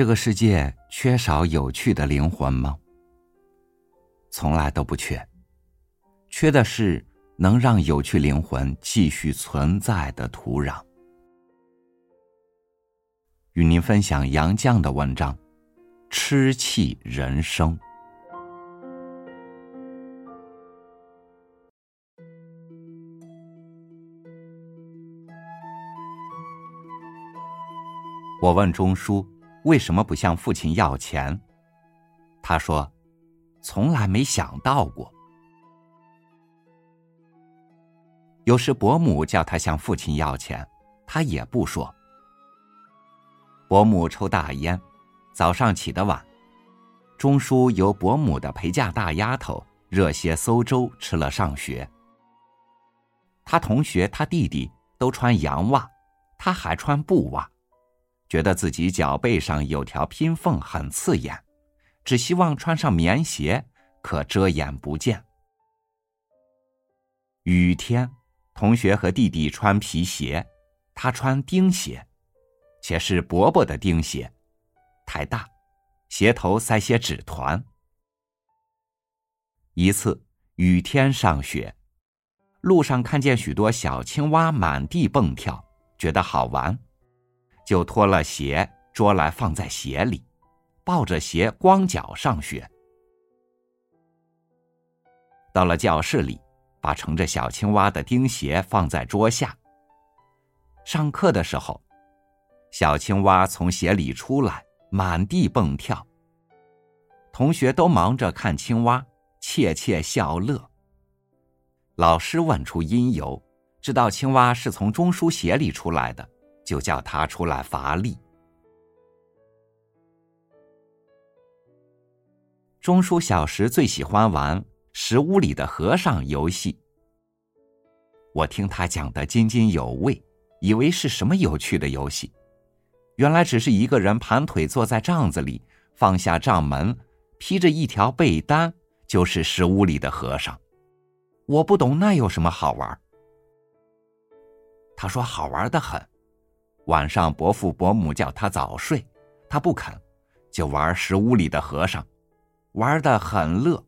这个世界缺少有趣的灵魂吗？从来都不缺，缺的是能让有趣灵魂继续存在的土壤。与您分享杨绛的文章《痴气人生》。我问钟书为什么不向父亲要钱，他说：“从来没想到过。”有时伯母叫他向父亲要钱，他也不说。伯母抽大烟，早上起得晚，钟书由伯母的陪嫁大丫头热些馊粥吃了上学。他同学他弟弟都穿洋袜，他还穿布袜。觉得自己脚背上有条拼缝很刺眼，只希望穿上棉鞋，可遮掩不见。雨天，同学和弟弟穿皮鞋，他穿钉鞋，且是伯伯的钉鞋，太大，鞋头塞些纸团。一次雨天上学，路上看见许多小青蛙满地蹦跳，觉得好玩。就脱了鞋，捉来放在鞋里，抱着鞋光脚上学。到了教室里，把盛着小青蛙的钉鞋放在桌下。上课的时候，小青蛙从鞋里出来，满地蹦跳。同学都忙着看青蛙，窃窃笑乐。老师问出因由，知道青蛙是从中书鞋里出来的。就叫他出来乏力。钟书小时最喜欢玩石屋里的和尚游戏。我听他讲的津津有味，以为是什么有趣的游戏，原来只是一个人盘腿坐在帐子里，放下帐门，披着一条被单，就是石屋里的和尚。我不懂那有什么好玩。他说好玩的很。晚上，伯父伯母叫他早睡，他不肯，就玩石屋里的和尚，玩的很乐。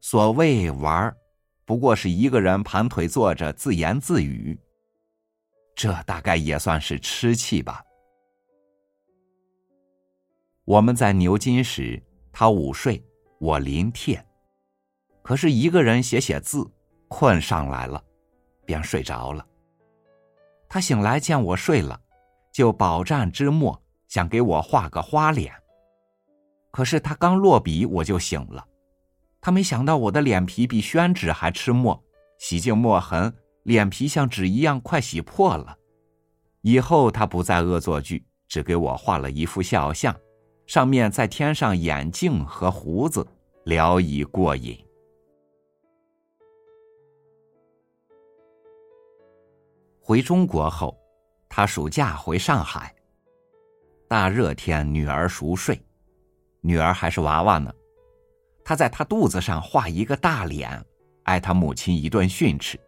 所谓玩，不过是一个人盘腿坐着自言自语。这大概也算是吃气吧。我们在牛津时，他午睡，我临帖，可是一个人写写字，困上来了，便睡着了。他醒来见我睡了，就饱蘸之墨，想给我画个花脸。可是他刚落笔，我就醒了。他没想到我的脸皮比宣纸还吃墨，洗净墨痕，脸皮像纸一样快洗破了。以后他不再恶作剧，只给我画了一幅肖像，上面再添上眼镜和胡子，聊以过瘾。回中国后，他暑假回上海。大热天，女儿熟睡，女儿还是娃娃呢。他在她肚子上画一个大脸，挨他母亲一顿训斥。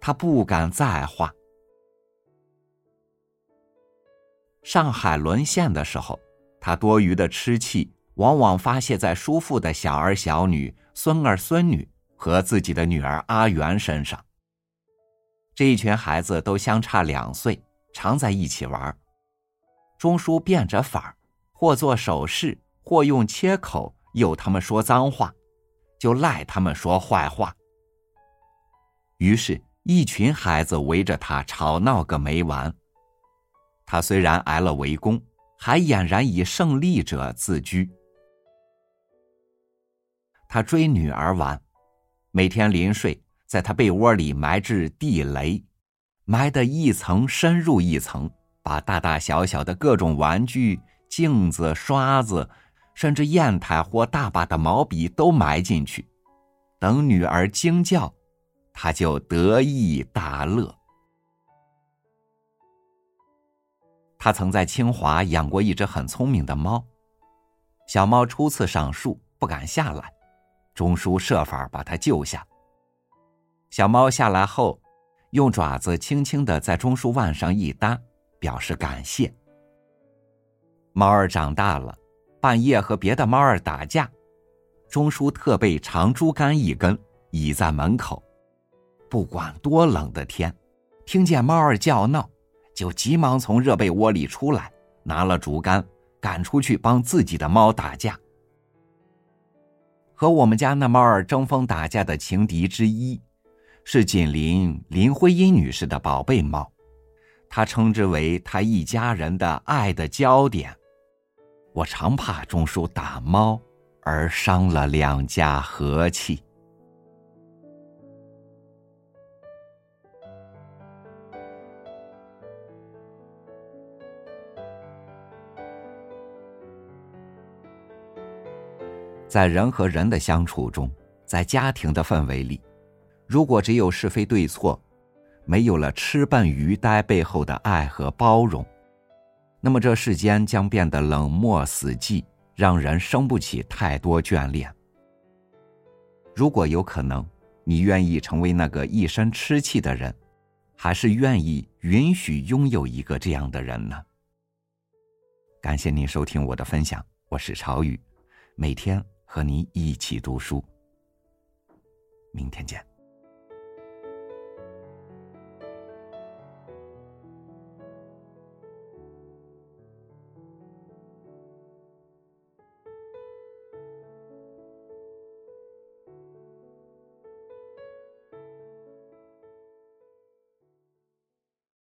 他不敢再画。上海沦陷的时候，他多余的痴气往往发泄在叔父的小儿小女、孙儿孙女和自己的女儿阿元身上。这一群孩子都相差两岁，常在一起玩。钟叔变着法儿，或做手势，或用切口诱他们说脏话，就赖他们说坏话。于是，一群孩子围着他吵闹个没完。他虽然挨了围攻，还俨然以胜利者自居。他追女儿玩，每天临睡。在他被窝里埋置地雷，埋得一层深入一层，把大大小小的各种玩具、镜子、刷子，甚至砚台或大把的毛笔都埋进去。等女儿惊叫，他就得意大乐。他曾在清华养过一只很聪明的猫，小猫初次上树不敢下来，钟书设法把它救下。小猫下来后，用爪子轻轻的在钟叔腕上一搭，表示感谢。猫儿长大了，半夜和别的猫儿打架，钟叔特备长竹竿一根，倚在门口，不管多冷的天，听见猫儿叫闹，就急忙从热被窝里出来，拿了竹竿，赶出去帮自己的猫打架。和我们家那猫儿争锋打架的情敌之一，是紧邻林徽因女士的宝贝猫，她称之为她一家人的爱的焦点。我常怕钟叔打猫，而伤了两家和气。在人和人的相处中，在家庭的氛围里，如果只有是非对错，没有了痴笨愚呆背后的爱和包容。那么这世间将变得冷漠死寂，让人生不起太多眷恋。如果有可能，你愿意成为那个一身痴气的人，还是愿意允许拥有一个这样的人呢？感谢您收听我的分享，我是朝雨，每天和您一起读书。明天见。